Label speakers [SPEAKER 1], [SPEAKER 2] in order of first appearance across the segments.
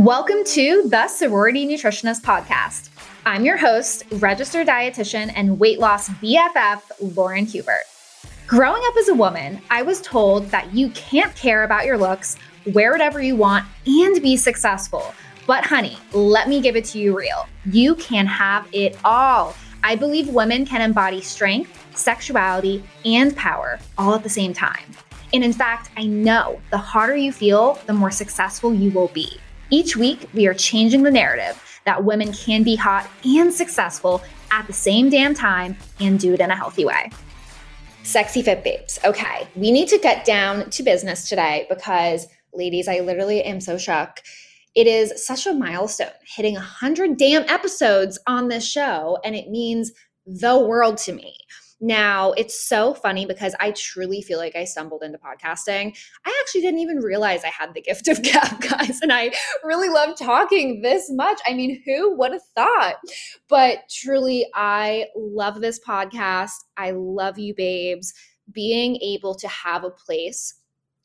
[SPEAKER 1] Welcome to the Sorority Nutritionist Podcast. I'm your host, registered dietitian and weight loss BFF, Lauren Hubert. Growing up as a woman, I was told that you can't care about your looks, wear whatever you want, and be successful. But, honey, let me give it to you real. You can have it all. I believe women can embody strength, sexuality, and power all at the same time. And in fact, I know the harder you feel, the more successful you will be. Each week, we are changing the narrative that women can be hot and successful at the same damn time and do it in a healthy way. Sexy fit babes. Okay, we need to get down to business today because, ladies, I literally am so shocked. It is such a milestone hitting 100 damn episodes on this show, and it means the world to me. Now, it's so funny because I truly feel like I stumbled into podcasting. I actually didn't even realize I had the gift of gab, guys, and I really love talking this much. I mean, who would have thought? But truly, I love this podcast. I love you, babes. Being able to have a place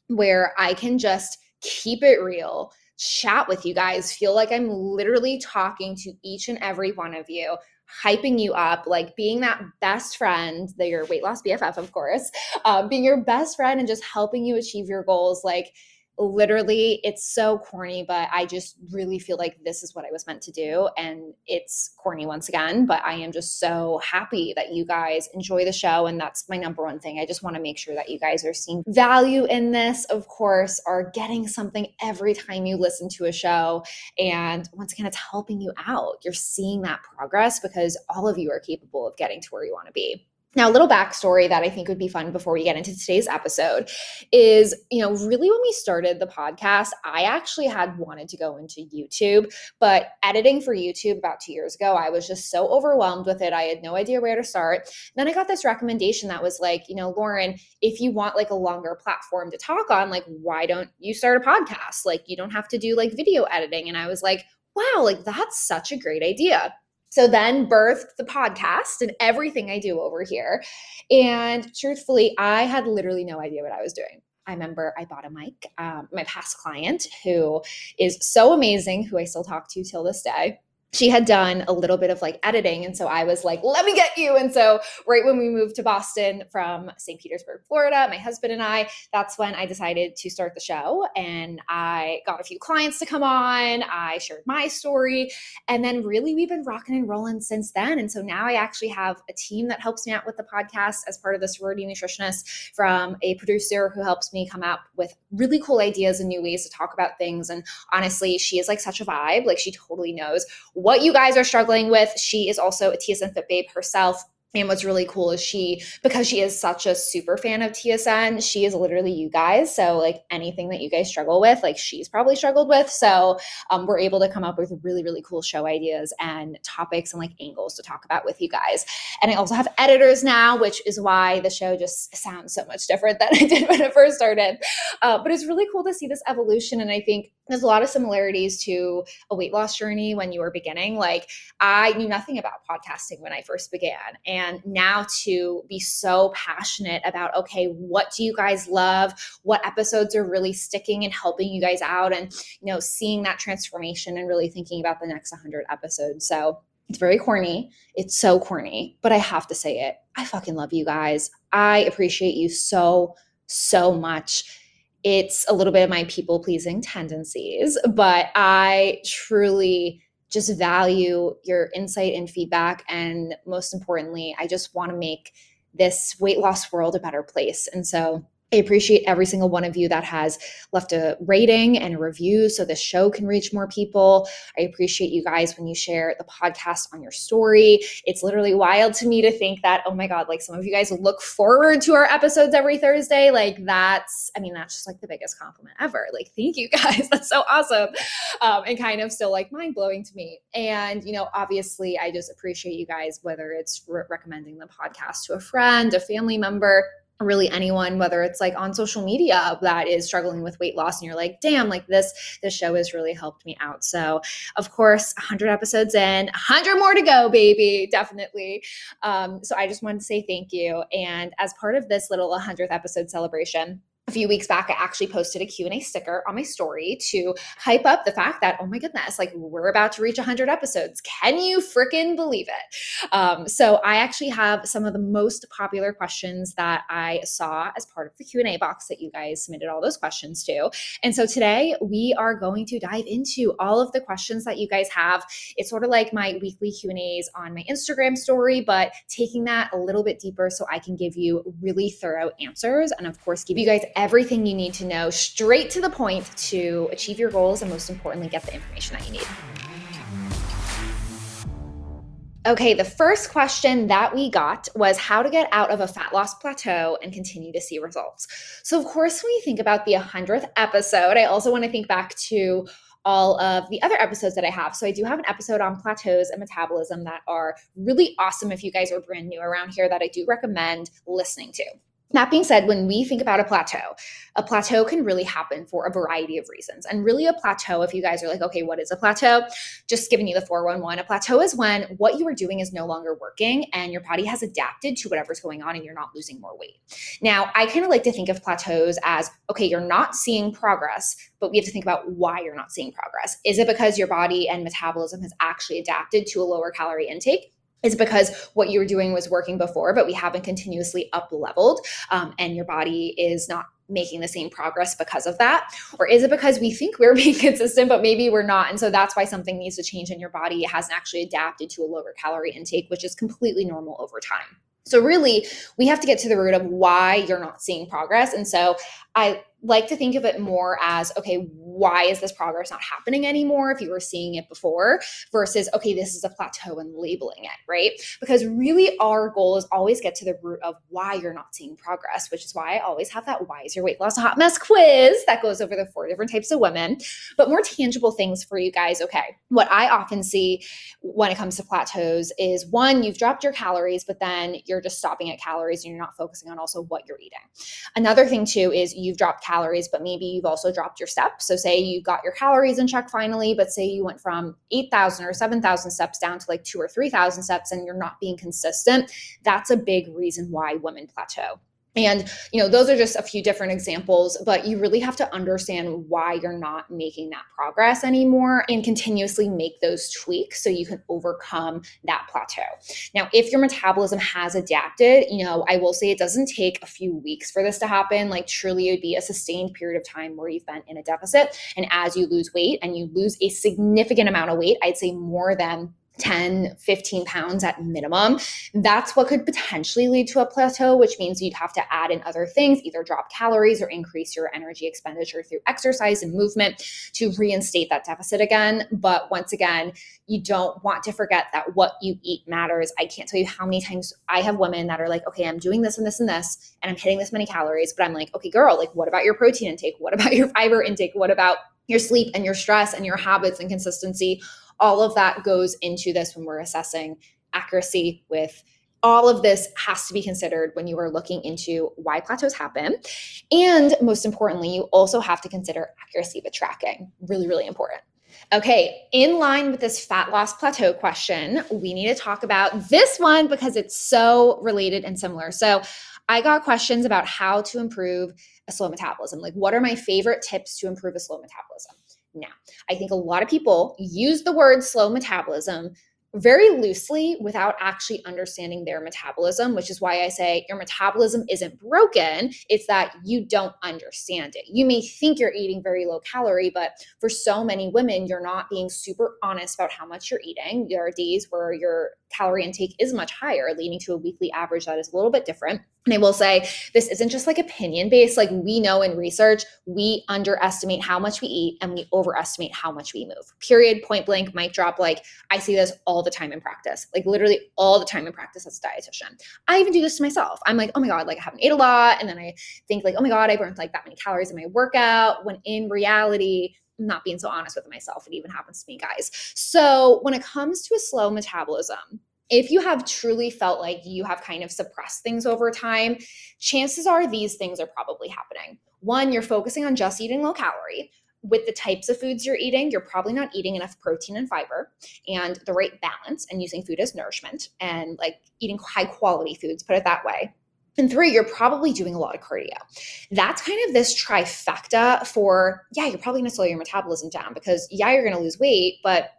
[SPEAKER 1] where I can just keep it real, chat with you guys, feel like I'm literally talking to each and every one of you hyping you up, like being that best friend, that your weight loss BFF, of course, um, being your best friend and just helping you achieve your goals. Like, literally it's so corny but i just really feel like this is what i was meant to do and it's corny once again but i am just so happy that you guys enjoy the show and that's my number one thing. I just want to make sure that you guys are seeing value in this. Of course are getting something every time you listen to a show and once again it's helping you out. You're seeing that progress because all of you are capable of getting to where you want to be now, a little backstory that I think would be fun before we get into today's episode is, you know, really when we started the podcast, I actually had wanted to go into YouTube, but editing for YouTube about two years ago, I was just so overwhelmed with it. I had no idea where to start. Then I got this recommendation that was like, you know, Lauren, if you want like a longer platform to talk on, like, why don't you start a podcast? Like, you don't have to do like video editing. And I was like, wow, like, that's such a great idea. So then birthed the podcast and everything I do over here. And truthfully, I had literally no idea what I was doing. I remember I bought a mic. Um, my past client, who is so amazing, who I still talk to till this day, she had done a little bit of like editing. And so I was like, let me get you. And so, right when we moved to Boston from St. Petersburg, Florida, my husband and I, that's when I decided to start the show. And I got a few clients to come on. I shared my story. And then, really, we've been rocking and rolling since then. And so now I actually have a team that helps me out with the podcast as part of the sorority nutritionist from a producer who helps me come up with really cool ideas and new ways to talk about things. And honestly, she is like such a vibe. Like, she totally knows what you guys are struggling with. She is also a TSN Fit Babe herself. And what's really cool is she, because she is such a super fan of TSN, she is literally you guys. So, like anything that you guys struggle with, like she's probably struggled with. So, um, we're able to come up with really, really cool show ideas and topics and like angles to talk about with you guys. And I also have editors now, which is why the show just sounds so much different than I did when it first started. Uh, but it's really cool to see this evolution. And I think there's a lot of similarities to a weight loss journey when you were beginning. Like, I knew nothing about podcasting when I first began. And now to be so passionate about, okay, what do you guys love? What episodes are really sticking and helping you guys out? And, you know, seeing that transformation and really thinking about the next 100 episodes. So, it's very corny. It's so corny, but I have to say it. I fucking love you guys. I appreciate you so, so much it's a little bit of my people pleasing tendencies, but I truly just value your insight and feedback. And most importantly, I just want to make this weight loss world a better place. And so I appreciate every single one of you that has left a rating and a review so the show can reach more people. I appreciate you guys when you share the podcast on your story. It's literally wild to me to think that, oh my God, like some of you guys look forward to our episodes every Thursday. Like that's, I mean, that's just like the biggest compliment ever. Like, thank you guys. That's so awesome. Um, and kind of still like mind blowing to me. And, you know, obviously, I just appreciate you guys, whether it's re- recommending the podcast to a friend, a family member really anyone whether it's like on social media that is struggling with weight loss and you're like damn like this this show has really helped me out. So of course 100 episodes in 100 more to go baby definitely. Um, so i just wanted to say thank you. And as part of this little 100th episode celebration a few weeks back i actually posted a q&a sticker on my story to hype up the fact that oh my goodness like we're about to reach 100 episodes. Can you freaking believe it? Um, so i actually have some of the most popular questions that i saw as part of the q&a box that you guys submitted all those questions to. And so today we are going to dive into all of the questions that you guys have. It's sort of like my weekly q&a's on my instagram story but taking that a little bit deeper so i can give you really thorough answers and of course give you guys everything you need to know straight to the point to achieve your goals and most importantly, get the information that you need. Okay, the first question that we got was how to get out of a fat loss plateau and continue to see results. So, of course, when you think about the 100th episode, I also want to think back to all of the other episodes that I have. So I do have an episode on plateaus and metabolism that are really awesome if you guys are brand new around here that I do recommend listening to. That being said, when we think about a plateau, a plateau can really happen for a variety of reasons. And really, a plateau, if you guys are like, okay, what is a plateau? Just giving you the 411. A plateau is when what you are doing is no longer working and your body has adapted to whatever's going on and you're not losing more weight. Now, I kind of like to think of plateaus as okay, you're not seeing progress, but we have to think about why you're not seeing progress. Is it because your body and metabolism has actually adapted to a lower calorie intake? Is because what you were doing was working before, but we haven't continuously up leveled um, and your body is not making the same progress because of that? Or is it because we think we're being consistent, but maybe we're not? And so that's why something needs to change in your body. It hasn't actually adapted to a lower calorie intake, which is completely normal over time. So, really, we have to get to the root of why you're not seeing progress. And so, I like to think of it more as okay, why is this progress not happening anymore if you were seeing it before versus okay, this is a plateau and labeling it, right? Because really our goal is always get to the root of why you're not seeing progress, which is why I always have that why is your weight loss a hot mess quiz that goes over the four different types of women, but more tangible things for you guys. Okay, what I often see when it comes to plateaus is one, you've dropped your calories, but then you're just stopping at calories and you're not focusing on also what you're eating. Another thing too is you've dropped calories, but maybe you've also dropped your steps. So, say you got your calories in check finally, but say you went from 8,000 or 7,000 steps down to like two or 3,000 steps and you're not being consistent, that's a big reason why women plateau. And, you know, those are just a few different examples, but you really have to understand why you're not making that progress anymore and continuously make those tweaks so you can overcome that plateau. Now, if your metabolism has adapted, you know, I will say it doesn't take a few weeks for this to happen. Like, truly, it would be a sustained period of time where you've been in a deficit. And as you lose weight and you lose a significant amount of weight, I'd say more than 10, 15 pounds at minimum, that's what could potentially lead to a plateau, which means you'd have to add in other things, either drop calories or increase your energy expenditure through exercise and movement to reinstate that deficit again. But once again, you don't want to forget that what you eat matters. I can't tell you how many times I have women that are like, okay, I'm doing this and this and this, and I'm hitting this many calories, but I'm like, okay, girl, like, what about your protein intake? What about your fiber intake? What about your sleep and your stress and your habits and consistency? All of that goes into this when we're assessing accuracy with all of this has to be considered when you are looking into why plateaus happen. And most importantly, you also have to consider accuracy with tracking. Really, really important. Okay, in line with this fat loss plateau question, we need to talk about this one because it's so related and similar. So, I got questions about how to improve a slow metabolism. Like, what are my favorite tips to improve a slow metabolism? Now, I think a lot of people use the word slow metabolism very loosely without actually understanding their metabolism, which is why I say your metabolism isn't broken. It's that you don't understand it. You may think you're eating very low calorie, but for so many women, you're not being super honest about how much you're eating. There are days where your calorie intake is much higher, leading to a weekly average that is a little bit different. And I will say this isn't just like opinion based. Like we know in research, we underestimate how much we eat and we overestimate how much we move. Period, point blank, mic drop. Like I see this all the time in practice, like literally all the time in practice as a dietitian. I even do this to myself. I'm like, oh my God, like I haven't ate a lot. And then I think like, oh my God, I burned like that many calories in my workout. When in reality, I'm not being so honest with myself. It even happens to me, guys. So when it comes to a slow metabolism, if you have truly felt like you have kind of suppressed things over time, chances are these things are probably happening. One, you're focusing on just eating low calorie. With the types of foods you're eating, you're probably not eating enough protein and fiber and the right balance and using food as nourishment and like eating high quality foods, put it that way. And three, you're probably doing a lot of cardio. That's kind of this trifecta for, yeah, you're probably gonna slow your metabolism down because, yeah, you're gonna lose weight, but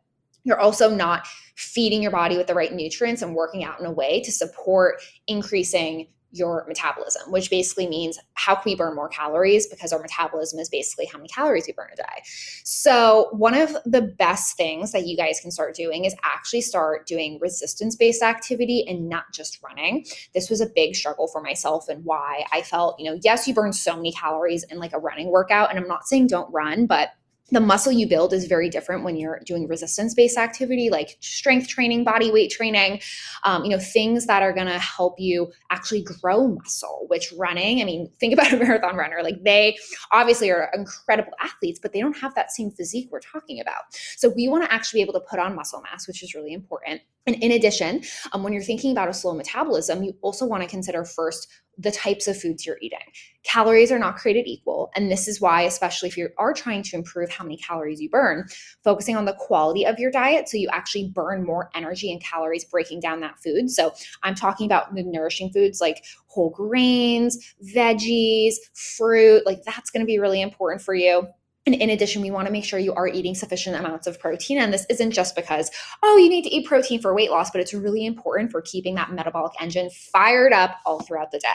[SPEAKER 1] you're also not feeding your body with the right nutrients and working out in a way to support increasing your metabolism, which basically means how can we burn more calories because our metabolism is basically how many calories we burn a day. So, one of the best things that you guys can start doing is actually start doing resistance based activity and not just running. This was a big struggle for myself and why I felt, you know, yes, you burn so many calories in like a running workout. And I'm not saying don't run, but the muscle you build is very different when you're doing resistance based activity like strength training body weight training um, you know things that are going to help you actually grow muscle which running i mean think about a marathon runner like they obviously are incredible athletes but they don't have that same physique we're talking about. So we want to actually be able to put on muscle mass which is really important. And in addition um, when you're thinking about a slow metabolism you also want to consider first the types of foods you're eating. Calories are not created equal. And this is why, especially if you are trying to improve how many calories you burn, focusing on the quality of your diet so you actually burn more energy and calories breaking down that food. So I'm talking about the nourishing foods like whole grains, veggies, fruit. Like that's to be really important for you. And in addition, we want to make sure you are eating sufficient amounts of protein. And this isn't just because, oh, you need to eat protein for weight loss, but it's really important for keeping that metabolic engine fired up all throughout the day.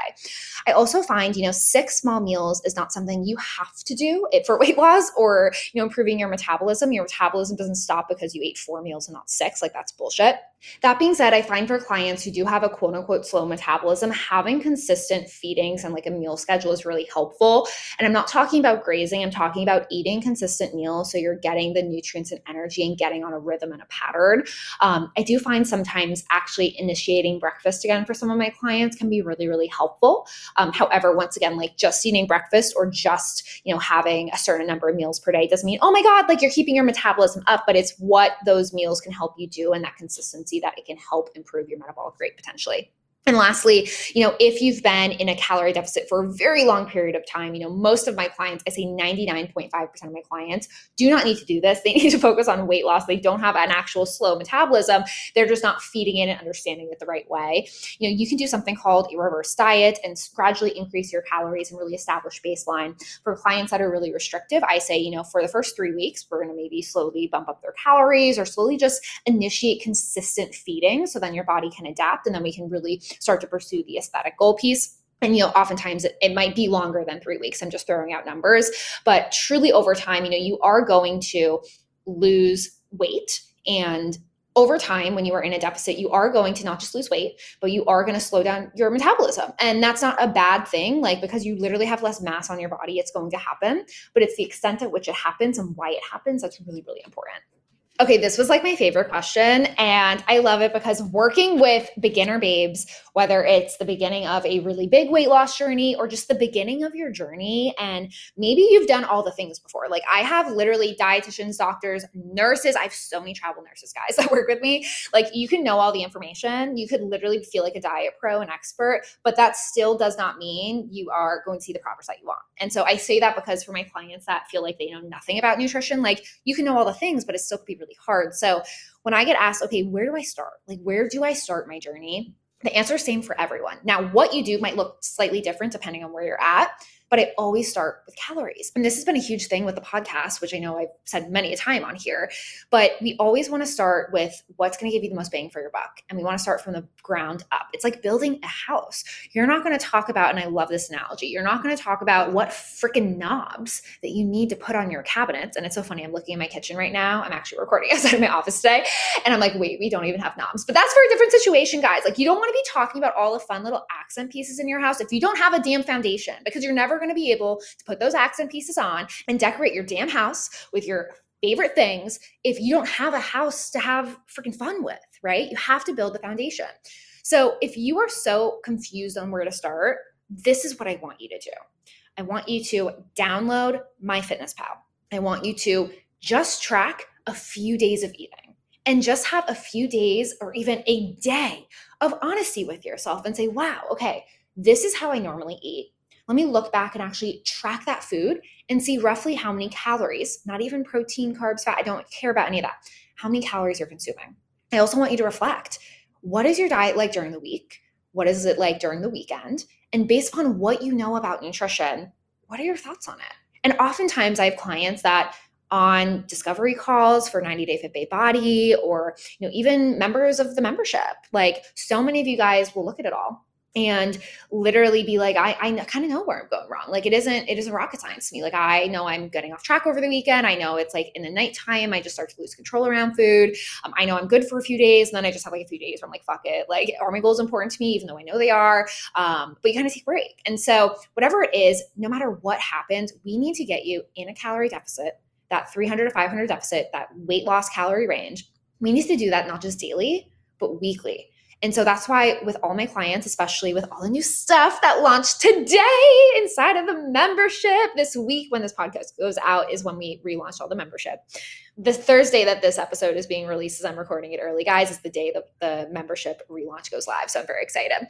[SPEAKER 1] I also find, you know, six small meals is not something you have to do it for weight loss or, you know, improving your metabolism. Your metabolism doesn't stop because you ate four meals and not six. Like that's bullshit. That being said, I find for clients who do have a quote unquote slow metabolism, having consistent feedings and like a meal schedule is really helpful. And I'm not talking about grazing, I'm talking about eating consistent meals so you're getting the nutrients and energy and getting on a rhythm and a pattern. Um, I do find sometimes actually initiating breakfast again for some of my clients can be really, really helpful. Um, however, once again, like just eating breakfast or just, you know, having a certain number of meals per day doesn't mean, oh my God, like you're keeping your metabolism up, but it's what those meals can help you do and that consistency that it can help improve your metabolic rate potentially. And lastly, you know, if you've been in a calorie deficit for a very long period of time, you know, most of my clients, I say 99.5% of my clients do not need to do this. They need to focus on weight loss. They don't have an actual slow metabolism. They're just not feeding in and understanding it the right way. You know, you can do something called a reverse diet and gradually increase your calories and really establish baseline. For clients that are really restrictive, I say, you know, for the first three weeks, we're going to maybe slowly bump up their calories or slowly just initiate consistent feeding so then your body can adapt and then we can really start to pursue the aesthetic goal piece. And you know oftentimes it, it, might be longer than three weeks. I'm just throwing out numbers. But truly over time you know you are going to lose weight. And over time when you are in a deficit you are going to not just lose weight but you are going to slow down your metabolism. And that's not a bad thing. Like because you literally have less mass on your body it's going to happen. But it's the extent at which it happens and why it happens that's really really important Okay, this was like my favorite question. And I love it because working with beginner babes, whether it's the beginning of a really big weight loss journey or just the beginning of your journey, and maybe you've done all the things before. Like I have literally dietitians, doctors, nurses. I have so many travel nurses, guys, that work with me. Like you can know all the information. You could literally feel like a diet pro, an expert, but that still does not mean you are going to see the progress that you want. And so I say that because for my clients that feel like they know nothing about nutrition, like you can know all the things, but it still could be really hard. So when I get asked, okay, where do I start? Like, where do I start my journey? The answer is same for everyone. Now, what you do might look slightly different depending on where you're at but I always start with calories. And this has been a huge thing with the podcast, which I know I've said many a time on here, but we always want to start with what's going to give you the most bang for your buck. And we want to start from the ground up. It's like building a house. You're not going to talk about, and I love this analogy, you're not going to talk about what freaking knobs that you need to put on your cabinets. And it's so funny. I'm looking in my kitchen right now. I'm actually recording outside of my office today. And I'm like, wait, we don't even have knobs. But that's for a different situation, guys. Like, you don't want to be talking about all the fun little accent pieces in your house if you don't have a damn foundation because you're never going to be able to put those accent pieces on and decorate your damn house with your favorite things if you don't have a house to have freaking fun with, right? You have to build the foundation. So if you are so confused on where to start, this is what I want you to do. I want you to download MyFitnessPal. I want you to just track a few days of eating and just have a few days or even a day of honesty with yourself and say, wow, okay, this is how I normally eat let me look back and actually track that food and see roughly how many calories, not even protein, carbs, fat, I don't care about any of that, how many calories you're consuming. I also want you to reflect what is your diet like during the week? What is it like during the weekend? And based on what you know about nutrition, what are your thoughts on it? And oftentimes I have clients that on discovery calls for 90 Day Fit Babe Body or you know even members of the membership. Like so many of you guys will look at it all and literally be like i, I kind of know where i'm going wrong. Like it isn't it isn't rocket science to me. Like i know i'm getting off track over the weekend. I know it's like in the nighttime i just start to lose control around food. Um, i know i'm good for a few days and then i just have like a few days where i'm like fuck it. Like are my goals important to me even though i know they are? Um, but you kind of take a break. And so whatever it is no matter what happens we need to get you in a calorie deficit that 300 to 500 deficit that weight loss calorie range. We need to do that not just daily but weekly and so that's why, with all my clients, especially with all the new stuff that launched today inside of the membership this week, when this podcast goes out, is when we relaunched all the membership the Thursday that this episode is being released, as I'm recording it early, guys, is the day that the membership relaunch goes live. So I'm very excited.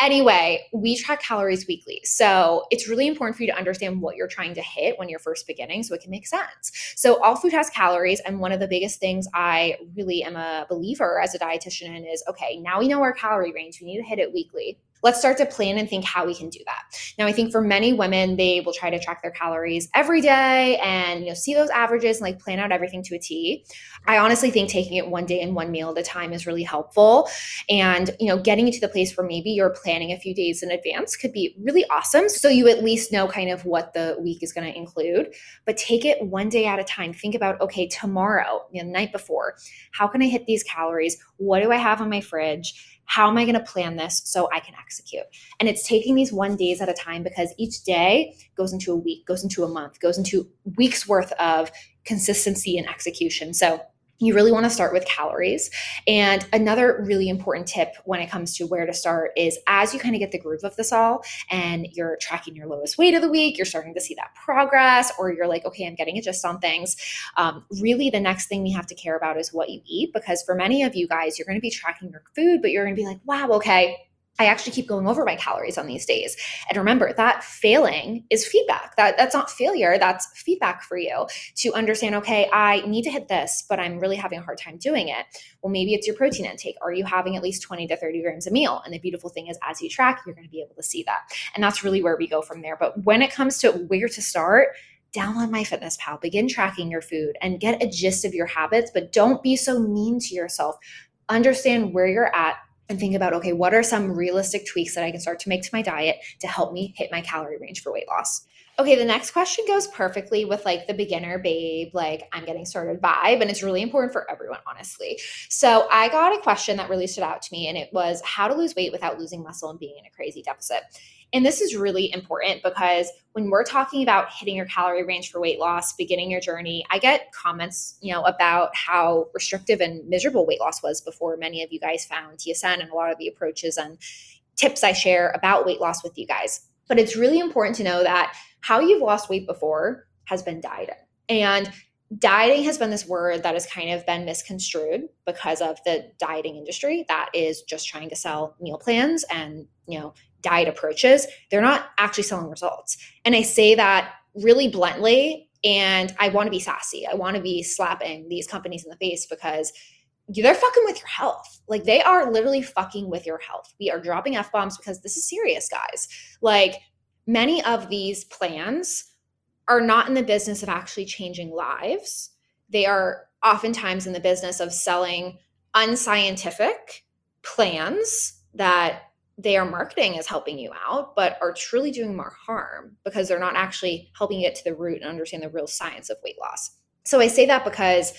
[SPEAKER 1] Anyway, we track calories weekly. So it's really important for you to understand what you're trying to hit when you're first beginning so it can make sense. So all food has calories. And one of the biggest things I really am a believer as a dietitian is okay, now we know our calorie range, we need to hit it weekly let's start to plan and think how we can do that. Now, I think for many women, they will try to track their calories every day and you know see those averages and like plan out everything to a T. I honestly think taking it one day and one meal at a time is really helpful. And you know, getting to the place where maybe you're planning a few days in advance could be really awesome. So you at least know kind of what the week is going to include. But take it one day at a time. Think about okay, tomorrow, you know, the night before, how can I hit these calories? What do I have on my fridge? How am I going to plan this so I can execute? And it's taking these one days at a time because each day goes into a week, goes into a month, goes into weeks worth of consistency and execution. So you really want to start with calories. And another really important tip when it comes to where to start is as you kind of get the groove of this all and you're tracking your lowest weight of the week, you're starting to see that progress, or you're like, okay, I'm getting adjust on things. Um, really, the next thing we have to care about is what you eat because for many of you guys, you're going to be tracking your food, but you're going to be like, wow, okay I actually keep going over my calories on these days. And remember that failing is feedback. That that's not failure, that's feedback for you to understand, okay, I need to hit this, but I'm really having a hard time doing it. Well, maybe it's your protein intake. Are you having at least 20 to 30 grams a meal? And the beautiful thing is as you track, you're going to be able to see that. And that's really where we go from there. But when it comes to where to start, download MyFitnessPal, begin tracking your food and get a gist of your habits, but don't be so mean to yourself. Understand where you're at and think about okay, what are some realistic tweaks that I can start to make to my diet to help me hit my calorie range for weight loss? Okay, the next question goes perfectly with like the beginner babe, like I'm getting started vibe, and it's really important for everyone, honestly. So I got a question that really stood out to me, and it was how to lose weight without losing muscle and being in a crazy deficit. And this is really important because when we're talking about hitting your calorie range for weight loss, beginning your journey, I get comments, you know, about how restrictive and miserable weight loss was before many of you guys found TSN and a lot of the approaches and tips I share about weight loss with you guys. But it's really important to know that how you've lost weight before has been dieting. And dieting has been this word that has kind of been misconstrued because of the dieting industry that is just trying to sell meal plans and you know diet approaches, they're not actually selling results. And I say that really bluntly. And I want to be sassy. I want to be slapping these companies in the face because they're fucking with your health. Like they are literally fucking with your health. We are dropping F bombs because this is serious, guys. Like many of these plans are not in the business of actually changing lives. They are oftentimes in the business of selling unscientific plans that they are marketing as helping you out, but are truly doing more harm because they're not actually helping you get to the root and understand the real science of weight loss. So I say that because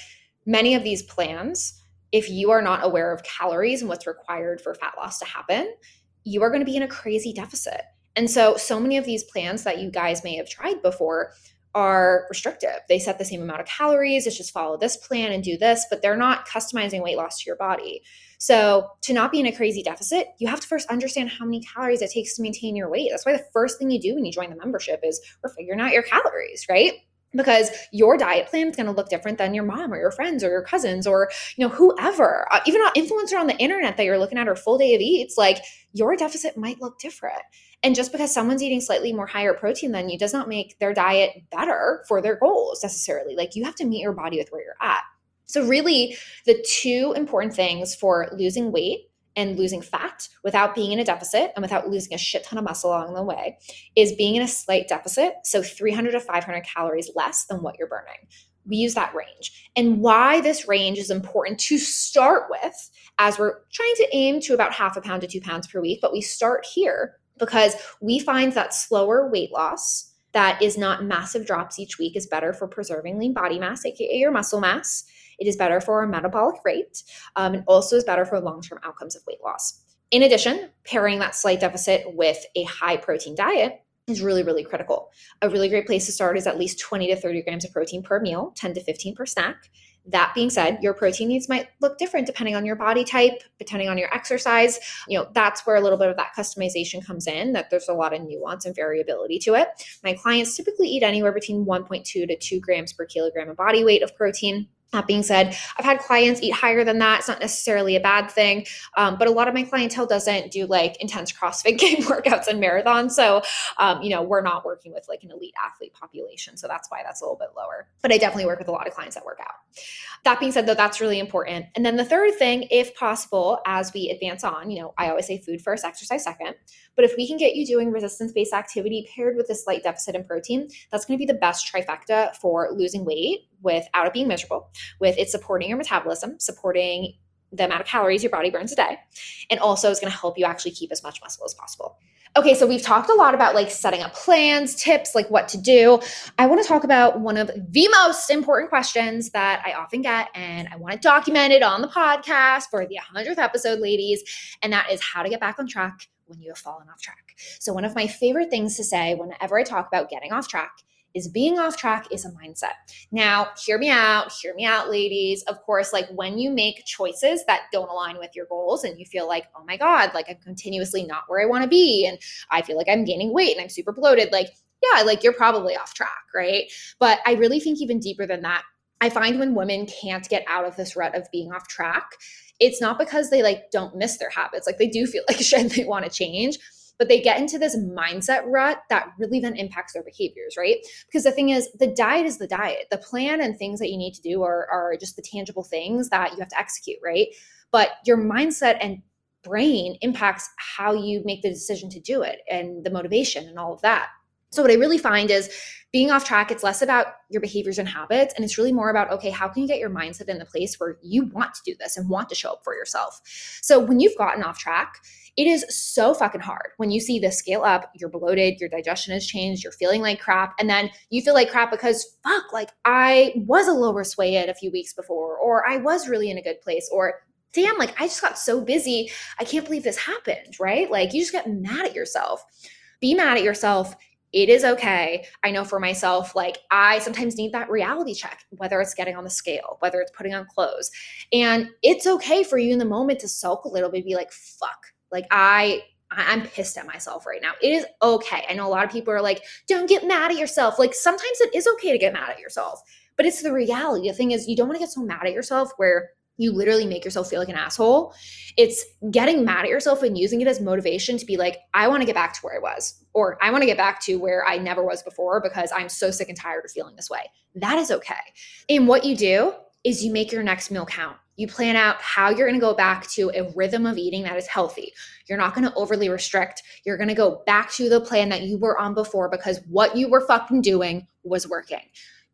[SPEAKER 1] many of these plans, if you are not aware of calories and what's required for fat loss to happen, you are going to be in a crazy deficit. And so, so many of these plans that you guys may have tried before are restrictive. They set the same amount of calories, it's just follow this plan and do this, but they're not customizing weight loss to your body. So, to not be in a crazy deficit, you have to first understand how many calories it takes to maintain your weight. That's why the first thing you do when you join the membership is we're figuring out your calories, right? Because your diet plan is going to look different than your mom or your friends or your cousins or you know whoever. Uh, even an influencer on the internet that you're looking at or full day of eats like your deficit might look different. And just because someone's eating slightly more higher protein than you does not make their diet better for their goals necessarily. Like you have to meet your body with where you're at. So, really, the two important things for losing weight and losing fat without being in a deficit and without losing a shit ton of muscle along the way is being in a slight deficit. So 300 to 500 calories less than what you're burning. We use that range. And why this range is important to start with, as we're trying to aim to about half a pound to two pounds per week, but we start here because we find that slower weight loss that is not massive drops each week is better for preserving lean body mass, aka your muscle mass. It is better for our metabolic rate um, and also is better for long term outcomes of weight loss. In addition, pairing that slight deficit with a high protein diet is really, really critical. A really great place to start is at least 20 to 30 grams of protein per meal, 10 to 15 per snack. That being said, your protein needs might look different depending on your body type, depending on your exercise. You know, that's where a little bit of that customization comes in, that there's a lot of nuance and variability to it. My clients typically eat anywhere between 1.2 to 2 grams per kilogram of body weight of protein. That being said, I've had clients eat higher than that. It's not necessarily a bad thing, um, but a lot of my clientele doesn't do like intense CrossFit game workouts and marathons. So, um, you know, we're not working with like an elite athlete population. So that's why that's a little bit lower. But I definitely work with a lot of clients that work out. That being said, though, that's really important. And then the third thing, if possible, as we advance on, you know, I always say food first, exercise second. But if we can get you doing resistance based activity paired with a slight deficit in protein, that's going to be the best trifecta for losing weight without it being miserable, with it supporting your metabolism, supporting the amount of calories your body burns a day, and also is going to help you actually keep as much muscle as possible. Okay, so we've talked a lot about like setting up plans, tips, like what to do. I want to talk about one of the most important questions that I often get, and I want to document it on the podcast for the 100th episode, ladies. And that is how to get back on track when you have fallen off track. So, one of my favorite things to say whenever I talk about getting off track is being off track is a mindset. Now, hear me out, hear me out, ladies. Of course, like when you make choices that don't align with your goals and you feel like, oh my God, like I'm continuously not where I want to be, and I feel like I'm gaining weight and I'm super bloated, like, yeah, like you're probably off track, right? But I really think even deeper than that, I find when women can't get out of this rut of being off track, it's not because they like don't miss their habits. Like they do feel like shit they want to change, but they get into this mindset rut that really then impacts their behaviors, right? Because the thing is, the diet is the diet. The plan and things that you need to do are, are just the tangible things that you have to execute, right? But your mindset and brain impacts how you make the decision to do it and the motivation and all of that. So, what I really find is being off track, it's less about your behaviors and habits. And it's really more about, okay, how can you get your mindset in the place where you want to do this and want to show up for yourself? So, when you've gotten off track, it is so fucking hard when you see the scale up, you're bloated, your digestion has changed, you're feeling like crap, and then you feel like crap because fuck, like I was a lower sway a few weeks before, or I was really in a good place, or damn, like I just got so busy. I can't believe this happened, right? Like you just get mad at yourself. Be mad at yourself it is okay. I know for myself, like I sometimes need that reality check, whether it's getting on the scale, whether it's putting on clothes. And it's okay for you in the moment to sulk a little bit, be like, fuck, like I I'm pissed at myself right now. It is okay. I know a lot of people are like, don't get mad at yourself. Like sometimes it is okay to get mad at yourself, but it's the reality. The thing is, you don't want to get so mad at yourself where you literally make yourself feel like an asshole. It's getting mad at yourself and using it as motivation to be like, I want to get back to where I was, or I want to get back to where I never was before because I'm so sick and tired of feeling this way. That is okay. And what you do is you make your next meal count. You plan out how you're going to go back to a rhythm of eating that is healthy. You're not going to overly restrict. You're going to go back to the plan that you were on before because what you were fucking doing was working.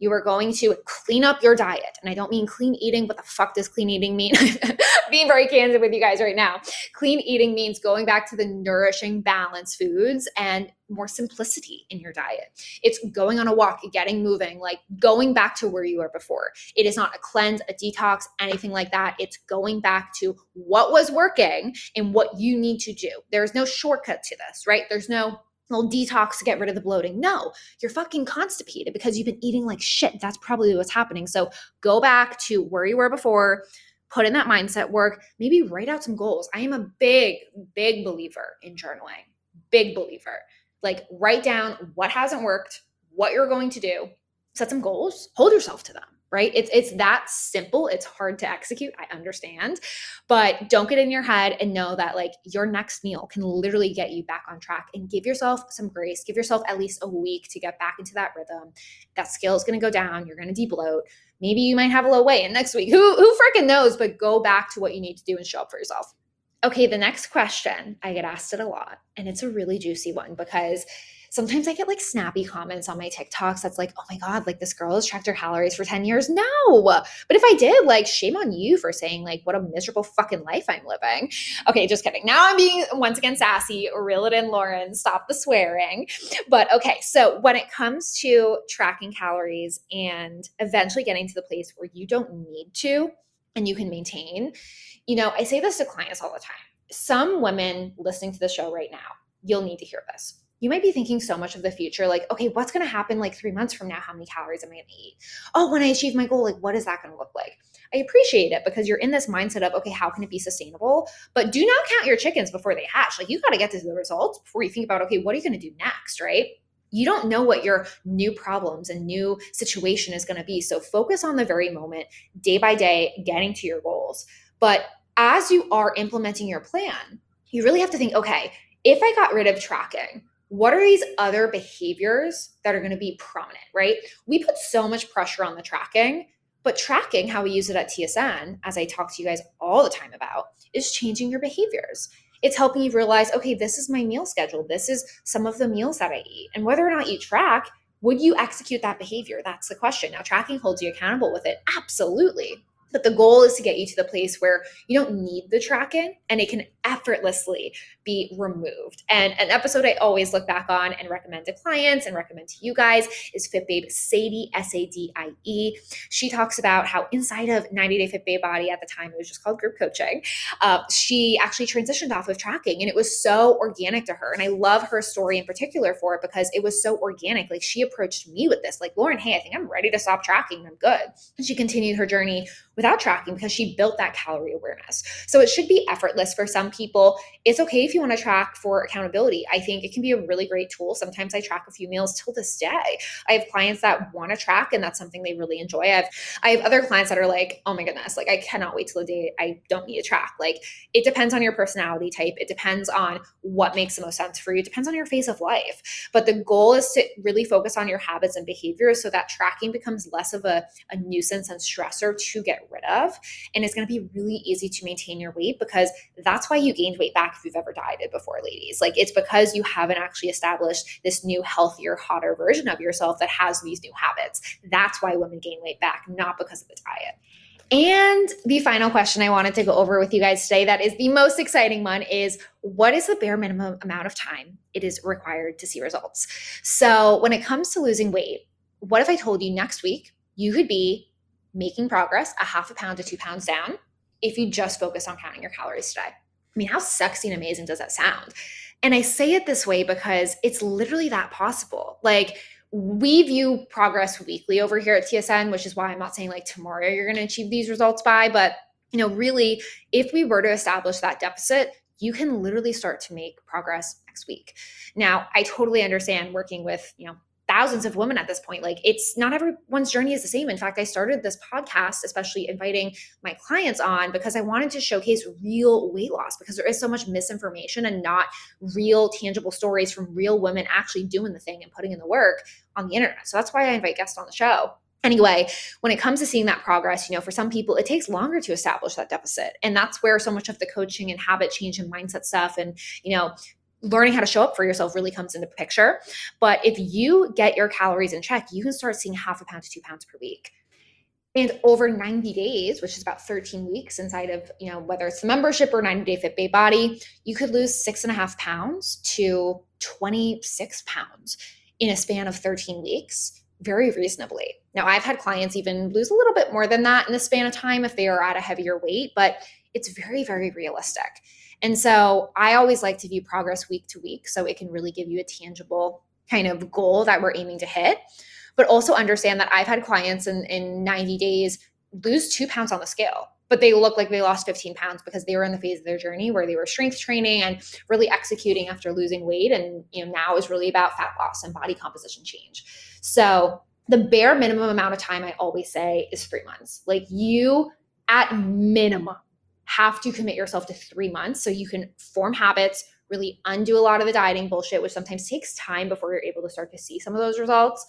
[SPEAKER 1] You are going to clean up your diet. And I don't mean clean eating. What the fuck does clean eating mean? Being very candid with you guys right now. Clean eating means going back to the nourishing, balanced foods and more simplicity in your diet. It's going on a walk, getting moving, like going back to where you were before. It is not a cleanse, a detox, anything like that. It's going back to what was working and what you need to do. There's no shortcut to this, right? There's no little detox to get rid of the bloating. No, you're fucking constipated because you've been eating like shit. That's probably what's happening. So go back to where you were before, put in that mindset work, maybe write out some goals. I am a big, big believer in journaling, big believer. Like write down what hasn't worked, what you're going to do, set some goals, hold yourself to them right? It's it's that simple. It's hard to execute. I understand. But don't get in your head and know that like your next meal can literally get you back on track and give yourself some grace. Give yourself at least a week to get back into that rhythm. That scale is going to go down. You're going to debloat. Maybe you might have a low weight and next week. Who who freaking knows, but go back to what you need to do and show up for yourself. Okay, the next question, I get asked it a lot, and it's a really juicy one because sometimes I get like snappy comments on my TikToks that's like, oh my God, like this girl has tracked her calories for 10 years. No. But if I did, like, shame on you for saying, like, what a miserable fucking life I'm living. Okay, just kidding. Now I'm being once again sassy. Reel it in, Lauren. Stop the swearing. But okay, so when it comes to tracking calories and eventually getting to the place where you don't need to and you can maintain, you know, I say this to clients all the time. Some women listening to the show right now, you'll need to hear this you might be thinking so much of the future like okay what's going to happen like three months from now? How many calories am i going to eat? Oh when i achieve my goal like what is that going to look like? I appreciate it because you're in this mindset of okay how can it be sustainable? But do not count your chickens before they hatch. Like you got to get to the results before you think about okay what are you going to do next? Right? You don't know what your new problems and new situation is going to be. So focus on the very moment day by day getting to your goals. But as you are implementing your plan you really have to think okay if i got rid of tracking what are these other behaviors that are going to be prominent, right? We put so much pressure on the tracking, but tracking, how we use it at TSN, as I talk to you guys all the time about, is changing your behaviors. It's helping you realize, okay, this is my meal schedule. This is some of the meals that I eat. And whether or not you track, would you execute that behavior? That's the question. Now, tracking holds you accountable with it. Absolutely. But the goal is to get you to the place where you don't need the tracking and it can effortlessly be removed. And an episode I always look back on and recommend to clients and recommend to you guys is Fit Babe Sadie, S A D I E. She talks about how inside of 90 Day Fit Babe Body at the time, it was just called group coaching, uh, she actually transitioned off of tracking and it was so organic to her. And I love her story in particular for it because it was so organic. Like she approached me with this, like, Lauren, hey, I think I'm ready to stop tracking. I'm good. And she continued her journey without tracking because she built that calorie awareness. So it should be effortless for some people. It's okay if you want to track for accountability. I think it can be a really great tool. Sometimes I track a few meals till this day. I have clients that want to track and that's something they really enjoy. I have I have other clients that are like, "Oh my goodness, like I cannot wait till the day I don't need to track." Like it depends on your personality type. It depends on what makes the most sense for you. It depends on your phase of life. But the goal is to really focus on your habits and behaviors so that tracking becomes less of a, a nuisance and stressor to get rid of. And it's going to be really easy to maintain your weight because that's why you gained weight back if you've ever dieted before, ladies. Like it's because you haven't actually established this new, healthier, hotter version of yourself that has these new habits. That's why women gain weight back, not because of the diet. And the final question I wanted to go over with you guys today, that is the most exciting one, is what is the bare minimum amount of time it is required to see results? So, when it comes to losing weight, what if I told you next week you could be making progress a half a pound to two pounds down if you just focus on counting your calories today. I mean, how sexy and amazing does that sound? And I say it this way because it's literally that possible. Like, we view progress weekly over here at TSN, which is why I'm not saying like tomorrow you're going to achieve these results by, but you know, really, if we were to establish that deficit, you can literally start to make progress next week. Now, I totally understand working with, you know, thousands of women at this point. Like it's not everyone's journey is the same. In fact, I started this podcast, especially inviting my clients on because I wanted to showcase real weight loss because there is so much misinformation and not real tangible stories from real women actually doing the thing and putting in the work on the internet. So that's why I invite guests on the show. Anyway, when it comes to seeing that progress, you know, for some people, it takes longer to establish that deficit. And that's where so much of the coaching and habit change and mindset stuff and, you know, learning how to show up for yourself really comes into picture. But if you get your calories in check, you can start seeing half a pound to two pounds per week. And over 90 days, which is about 13 weeks inside of, you know, whether it's the membership or 90 day fit babe body, you could lose six and a half pounds to 26 pounds in a span of 13 weeks very reasonably. Now, I've had clients even lose a little bit more than that in the span of time if they are at a heavier weight, but it's very, very realistic. And so I always like to view progress week to week so it can really give you a tangible kind of goal that we're aiming to hit. But also understand that I've had clients in, in 90 days lose two pounds on the scale, but they look like they lost 15 pounds because they were in the phase of their journey where they were strength training and really executing after losing weight. And you know, now is really about fat loss and body composition change. So the bare minimum amount of time I always say is three months. Like you at minimum have to commit yourself to three months so you can form habits, really undo a lot of the dieting bullshit, which sometimes takes time before you're able to start to see some of those results,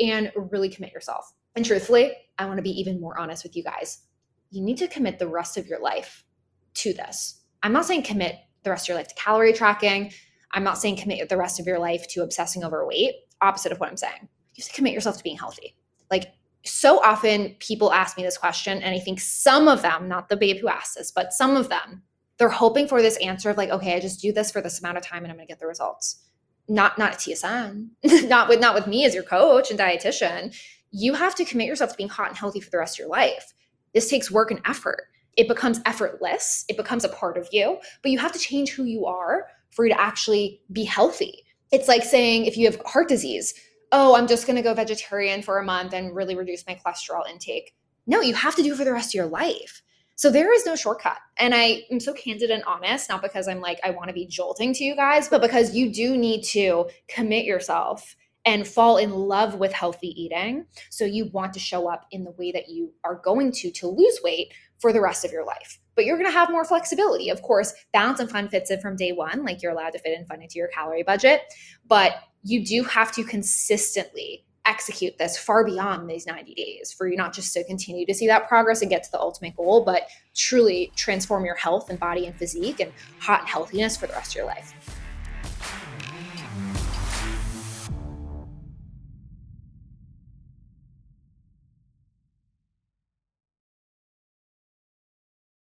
[SPEAKER 1] and really commit yourself. And truthfully, I want to be even more honest with you guys. You need to commit the rest of your life to this. I'm not saying commit the rest of your life to calorie tracking. I'm not saying commit the rest of your life to obsessing over weight. Opposite of what I'm saying. You have to commit yourself to being healthy. Like so often people ask me this question, and I think some of them, not the babe who asked this, but some of them, they're hoping for this answer of like, okay, I just do this for this amount of time and I'm gonna get the results. Not not at TSN, not with not with me as your coach and dietitian. You have to commit yourself to being hot and healthy for the rest of your life. This takes work and effort. It becomes effortless. It becomes a part of you, but you have to change who you are for you to actually be healthy. It's like saying if you have heart disease, oh, I'm just going to go vegetarian for a month and really reduce my cholesterol intake. No, you have to do it for the rest of your life. So there is no shortcut. And I am so candid and honest, not because I'm like, I want to be jolting to you guys, but because you do need to commit yourself and fall in love with healthy eating. So you want to show up in the way that you are going to to lose weight for the rest of your life. But you're going to have more flexibility. Of course, balance and fun fits in from day one, like you're allowed to fit in fun into your calorie budget. But you do have to consistently execute this far beyond these 90 days for you not just to continue to see that progress and get to the ultimate goal, but truly transform your health and body and physique and hot and healthiness for the rest of your life.